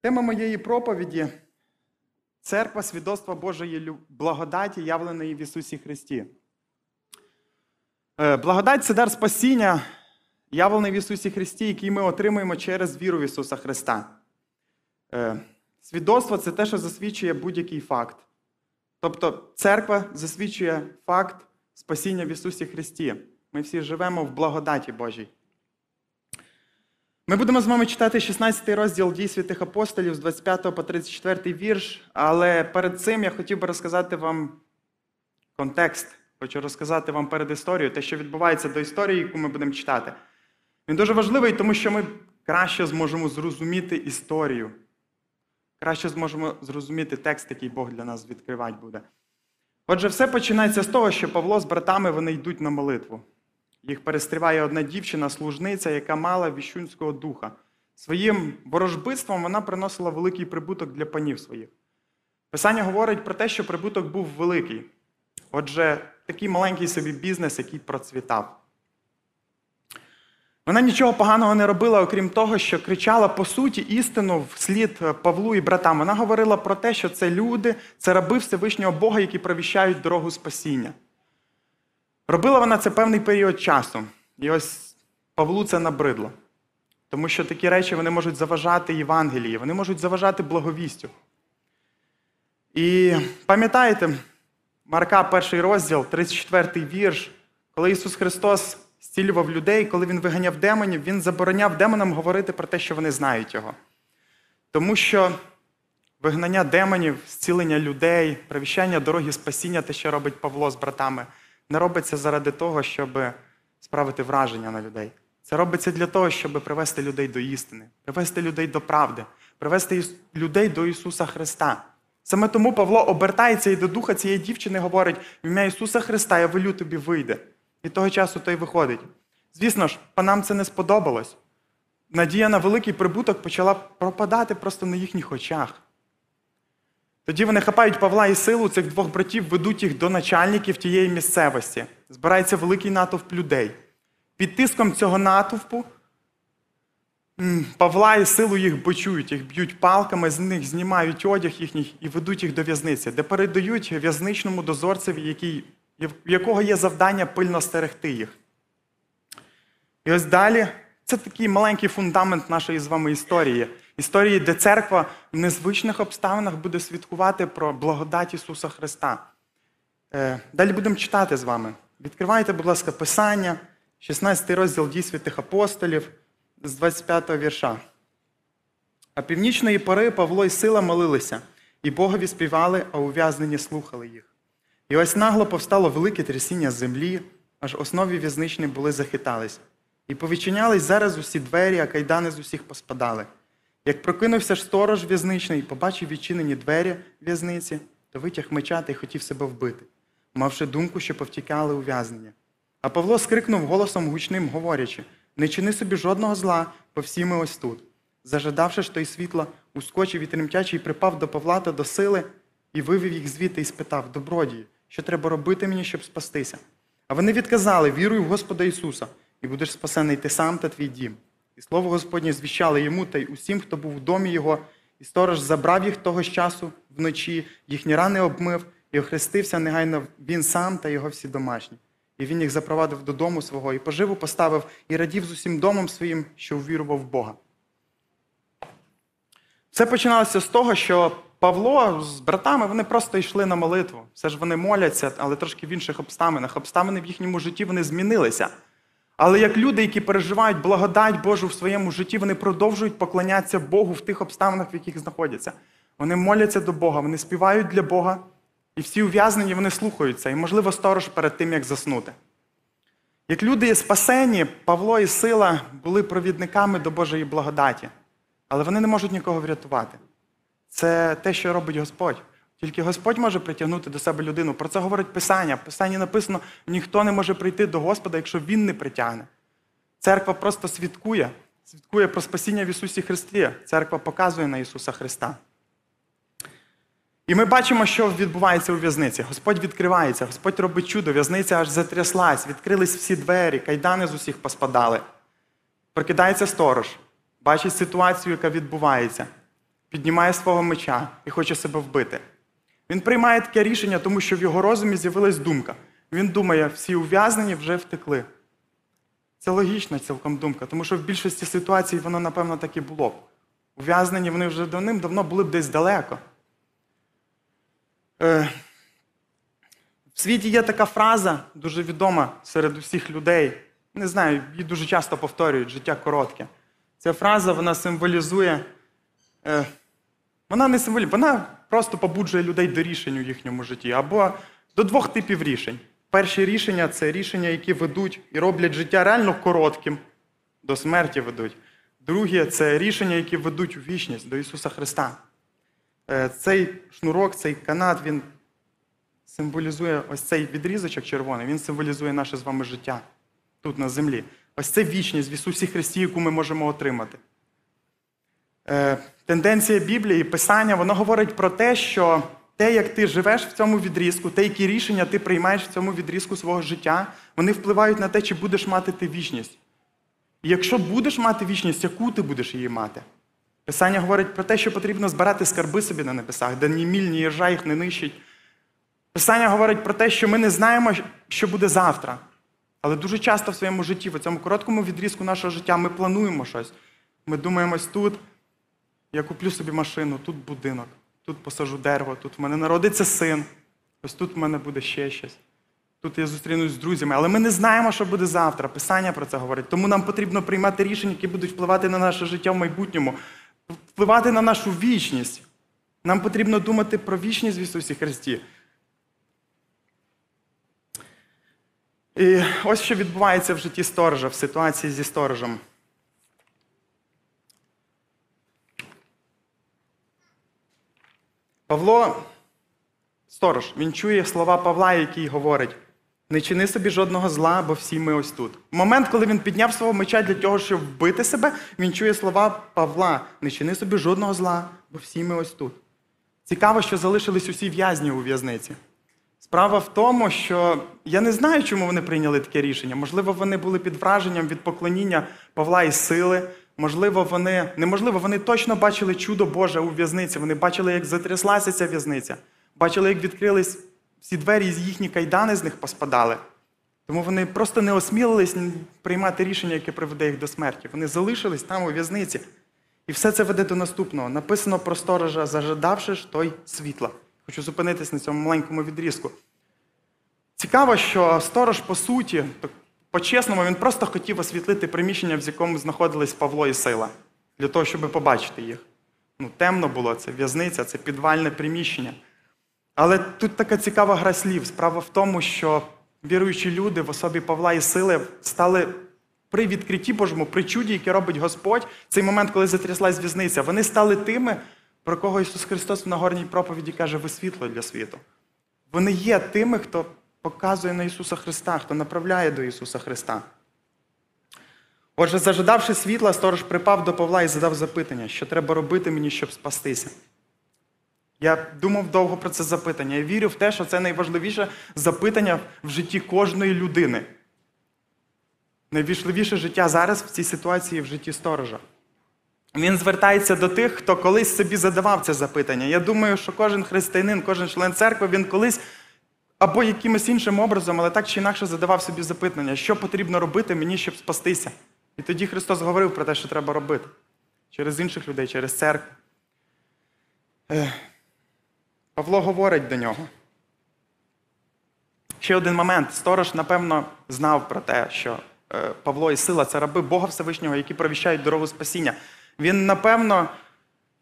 Тема моєї проповіді церква свідоцтва Божої благодаті, явленої в Ісусі Христі. Е, Благодать це дар спасіння, явлений в Ісусі Христі, який ми отримуємо через віру в Ісуса Христа. Е, Свідоцтво це те, що засвідчує будь-який факт. Тобто церква засвідчує факт спасіння в Ісусі Христі. Ми всі живемо в благодаті Божій. Ми будемо з вами читати 16 розділ дій святих апостолів з 25 по 34 вірш, але перед цим я хотів би розказати вам контекст. Хочу розказати вам перед історією, те, що відбувається до історії, яку ми будемо читати. Він дуже важливий, тому що ми краще зможемо зрозуміти історію. Краще зможемо зрозуміти текст, який Бог для нас відкривати буде. Отже, все починається з того, що Павло з братами вони йдуть на молитву. Їх перестріває одна дівчина, служниця, яка мала віщунського духа. Своїм ворожбитством вона приносила великий прибуток для панів своїх. Писання говорить про те, що прибуток був великий. Отже, такий маленький собі бізнес, який процвітав. Вона нічого поганого не робила, окрім того, що кричала по суті істину вслід Павлу і братам. Вона говорила про те, що це люди, це раби Всевишнього Бога, які провіщають дорогу спасіння. Робила вона це певний період часу. І ось Павлу це набридло. Тому що такі речі вони можуть заважати Євангелії, вони можуть заважати благовістю. І пам'ятаєте, Марка, перший розділ, 34 вірш, коли Ісус Христос зцілював людей, коли Він виганяв демонів, Він забороняв демонам говорити про те, що вони знають Його. Тому що вигнання демонів, зцілення людей, провіщання дороги спасіння, те, що робить Павло з братами, не робиться заради того, щоб справити враження на людей. Це робиться для того, щоб привести людей до істини, привести людей до правди, привести людей до Ісуса Христа. Саме тому Павло обертається і до духа цієї дівчини говорить: в ім'я Ісуса Христа я велю тобі вийде. І того часу той виходить. Звісно ж, панам це не сподобалось. Надія на великий прибуток почала пропадати просто на їхніх очах. Тоді вони хапають Павла і силу цих двох братів, ведуть їх до начальників тієї місцевості. Збирається великий натовп людей. Під тиском цього натовпу Павла і силу їх бичують, їх б'ють палками, з них знімають одяг їхній і ведуть їх до в'язниці, де передають в'язничному дозорцеві, який, в якого є завдання пильно стерегти їх. І ось далі це такий маленький фундамент нашої з вами історії. Історії, де церква в незвичних обставинах буде свідкувати про благодать Ісуса Христа. Е, Далі будемо читати з вами. Відкривайте, будь ласка, Писання, 16 розділ дій святих апостолів з 25 вірша. А північної пори Павло і сила молилися, і Богові співали, а ув'язнені слухали їх. І ось нагло повстало велике трясіння землі, аж основі в'язничні були захитались. І повідчинялись зараз усі двері, а кайдани з усіх поспадали. Як прокинувся сторож в'язничний, побачив відчинені двері в'язниці, то витяг меча та й хотів себе вбити, мавши думку, що повтікали ув'язнення. А Павло скрикнув голосом гучним, говорячи: Не чини собі жодного зла, бо всі ми ось тут. Зажадавши ж той світла, ускочив і тремтячий припав до Павла та до сили і вивів їх звідти і спитав: Добродії, що треба робити мені, щоб спастися? А вони відказали: Віруй в Господа Ісуса, і будеш спасений ти сам та твій дім. І слово Господнє звіщали йому та й усім, хто був у домі його, і сторож забрав їх того ж часу вночі, їхні рани обмив, і охрестився негайно він сам та його всі домашні. І він їх запровадив додому свого, і поживу поставив, і радів з усім домом своїм, що увірував в Бога. Все починалося з того, що Павло з братами вони просто йшли на молитву. Все ж вони моляться, але трошки в інших обставинах. Обставини в їхньому житті вони змінилися. Але як люди, які переживають благодать Божу в своєму житті, вони продовжують поклонятися Богу в тих обставинах, в яких знаходяться. Вони моляться до Бога, вони співають для Бога, і всі ув'язнені вони слухаються, і, можливо, сторож перед тим, як заснути. Як люди спасені, Павло і Сила були провідниками до Божої благодаті, але вони не можуть нікого врятувати. Це те, що робить Господь. Тільки Господь може притягнути до себе людину. Про це говорить Писання. В Писанні написано: ніхто не може прийти до Господа, якщо Він не притягне. Церква просто свідкує, свідкує про спасіння в Ісусі Христі. Церква показує на Ісуса Христа. І ми бачимо, що відбувається у в'язниці. Господь відкривається, Господь робить чудо, в'язниця аж затряслась, відкрились всі двері, кайдани з усіх поспадали. Прокидається сторож, бачить ситуацію, яка відбувається. піднімає свого меча і хоче себе вбити. Він приймає таке рішення, тому що в його розумі з'явилась думка. Він думає, всі ув'язнені вже втекли. Це логічна цілком думка, тому що в більшості ситуацій воно, напевно, так і було б. Ув'язнені вони вже давним-давно були б десь далеко. Е, в світі є така фраза, дуже відома серед усіх людей. Не знаю, її дуже часто повторюють, життя коротке. Ця фраза вона символізує. Е, вона не символізує, вона просто побуджує людей до рішень у їхньому житті або до двох типів рішень. Перші рішення це рішення, які ведуть і роблять життя реально коротким, до смерті ведуть. Друге це рішення, які ведуть у вічність до Ісуса Христа. Е, Цей шнурок, цей канат, він символізує ось цей відрізочок червоний, він символізує наше з вами життя тут на землі. Ось це вічність в Ісусі Христі, яку ми можемо отримати. Е, Тенденція Біблії, Писання, воно говорить про те, що те, як ти живеш в цьому відрізку, те, які рішення ти приймаєш в цьому відрізку свого життя, вони впливають на те, чи будеш мати ти вічність. Якщо будеш мати вічність, яку ти будеш її мати? Писання говорить про те, що потрібно збирати скарби собі на небесах, де ні міль, ні їжа їх не нищить. Писання говорить про те, що ми не знаємо, що буде завтра. Але дуже часто в своєму житті, в цьому короткому відрізку нашого життя, ми плануємо щось. Ми думаємо, тут я куплю собі машину, тут будинок, тут посажу дерево, тут в мене народиться син, ось тут в мене буде ще щось. Тут я зустрінусь з друзями, але ми не знаємо, що буде завтра. Писання про це говорить. Тому нам потрібно приймати рішення, які будуть впливати на наше життя в майбутньому, впливати на нашу вічність. Нам потрібно думати про вічність в Ісусі Христі. І ось що відбувається в житті сторожа, в ситуації зі сторожем. Павло, сторож, він чує слова Павла, який говорить: не чини собі жодного зла, бо всі ми ось тут. В момент, коли він підняв свого меча для того, щоб вбити себе, він чує слова Павла: не чини собі жодного зла, бо всі ми ось тут. Цікаво, що залишились усі в'язні у в'язниці. Справа в тому, що я не знаю, чому вони прийняли таке рішення. Можливо, вони були під враженням від поклоніння Павла і сили. Можливо, вони неможливо, вони точно бачили чудо Боже у в'язниці. Вони бачили, як затряслася ця в'язниця, бачили, як відкрились всі двері, і їхні кайдани з них поспадали. Тому вони просто не осмілились приймати рішення, яке приведе їх до смерті. Вони залишились там у в'язниці. І все це веде до наступного. Написано про сторожа, зажадавши ж той світла. Хочу зупинитись на цьому маленькому відрізку. Цікаво, що сторож, по суті, по-чесному, він просто хотів освітлити приміщення, в якому знаходились Павло і Сила, для того, щоб побачити їх. Ну, темно було, це в'язниця, це підвальне приміщення. Але тут така цікава гра слів. Справа в тому, що віруючі люди в особі Павла і Сили стали при відкритті Божому, при чуді, яке робить Господь, цей момент, коли затряслась в'язниця, вони стали тими, про кого Ісус Христос в Нагорній проповіді каже, ви світло для світу. Вони є тими, хто показує на Ісуса Христа, хто направляє до Ісуса Христа. Отже, зажадавши світла, сторож припав до Павла і задав запитання, що треба робити мені, щоб спастися. Я думав довго про це запитання. Я вірю в те, що це найважливіше запитання в житті кожної людини. Найважливіше життя зараз в цій ситуації в житті сторожа. Він звертається до тих, хто колись собі задавав це запитання. Я думаю, що кожен християнин, кожен член церкви, він колись або якимось іншим образом, але так чи інакше задавав собі запитання, що потрібно робити мені, щоб спастися. І тоді Христос говорив про те, що треба робити. Через інших людей, через церкву. Павло говорить до нього. Ще один момент. Сторож, напевно, знав про те, що Павло і сила це раби Бога Всевишнього, які провіщають дорогу спасіння. Він, напевно,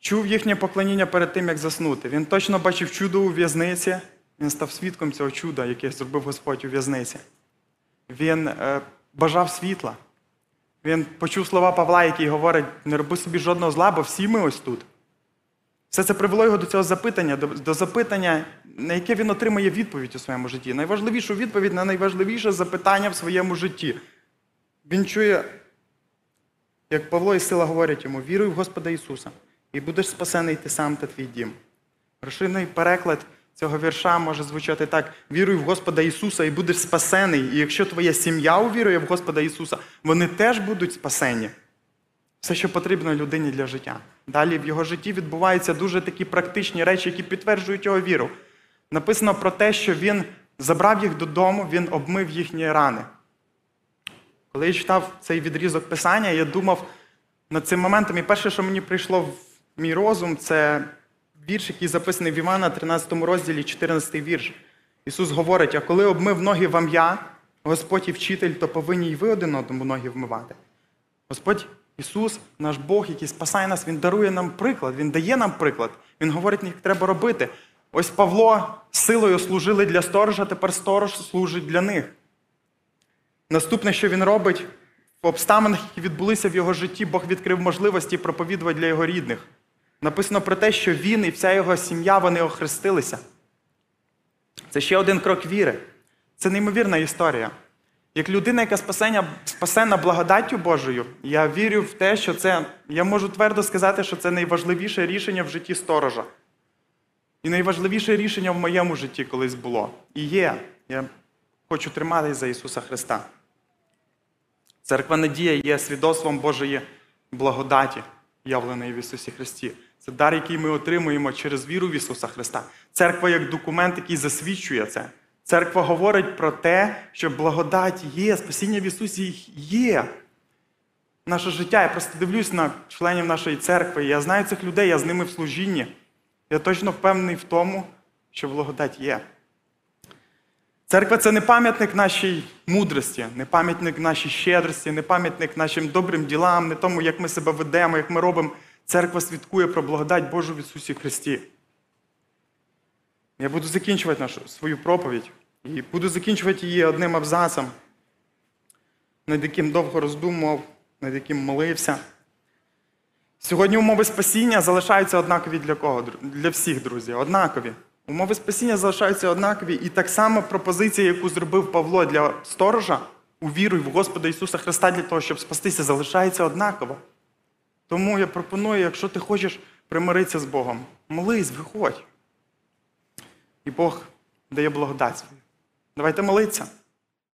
чув їхнє поклоніння перед тим, як заснути. Він точно бачив чудо у в'язниці. Він став свідком цього чуда, яке зробив Господь у в'язниці. Він е, бажав світла. Він почув слова Павла, який говорить: не роби собі жодного зла, бо всі ми ось тут. Все це привело його до цього запитання, до, до запитання, на яке він отримає відповідь у своєму житті. Найважливішу відповідь на найважливіше запитання в своєму житті. Він чує, як Павло і сила говорять йому: віруй в Господа Ісуса, і будеш спасений ти сам та твій дім. Розширений переклад цього вірша може звучати так: віруй в Господа Ісуса і будеш спасений. І якщо твоя сім'я увірує в Господа Ісуса, вони теж будуть спасені. все, що потрібно людині для життя. Далі в його житті відбуваються дуже такі практичні речі, які підтверджують його віру. Написано про те, що він забрав їх додому, він обмив їхні рани. Коли я читав цей відрізок писання, я думав над цим моментом, і перше, що мені прийшло в мій розум, це вірш, який записаний в Івана, 13 розділі, 14 вірш. Ісус говорить: а коли обмив ноги вам я, Господь і вчитель, то повинні й ви один одному ноги вмивати. Господь Ісус, наш Бог, який спасає нас, Він дарує нам приклад, Він дає нам приклад. Він говорить, як треба робити. Ось Павло силою служили для сторожа, тепер сторож служить для них. Наступне, що він робить, в обставинах, які відбулися в його житті, Бог відкрив можливості проповідувати для його рідних. Написано про те, що він і вся його сім'я вони охрестилися. Це ще один крок віри. Це неймовірна історія. Як людина, яка спасення, спасена благодаттю Божою, я вірю в те, що це, я можу твердо сказати, що це найважливіше рішення в житті сторожа. І найважливіше рішення в моєму житті колись було. І є. Я хочу триматись за Ісуса Христа. Церква Надія є свідоцтвом Божої благодаті, явленої в Ісусі Христі. Це дар, який ми отримуємо через віру в Ісуса Христа. Церква як документ, який засвідчує це. Церква говорить про те, що благодать є, спасіння в Ісусі є. Наше життя. Я просто дивлюсь на членів нашої церкви. Я знаю цих людей, я з ними в служінні. Я точно впевнений в тому, що благодать є. Церква це не пам'ятник нашій мудрості, не пам'ятник нашій щедрості, не пам'ятник нашим добрим ділам, не тому, як ми себе ведемо, як ми робимо. Церква свідкує про благодать Божу в Ісусі Христі. Я буду закінчувати нашу свою проповідь і буду закінчувати її одним абзацом, над яким довго роздумував, над яким молився. Сьогодні умови спасіння залишаються однакові для кого? Для всіх, друзі, однакові. Умови спасіння залишаються однакові. І так само пропозиція, яку зробив Павло для сторожа, у віру в Господа Ісуса Христа для того, щоб спастися, залишається однаково. Тому я пропоную, якщо ти хочеш примиритися з Богом, молись, виходь. І Бог дає благодать. Давайте молитися.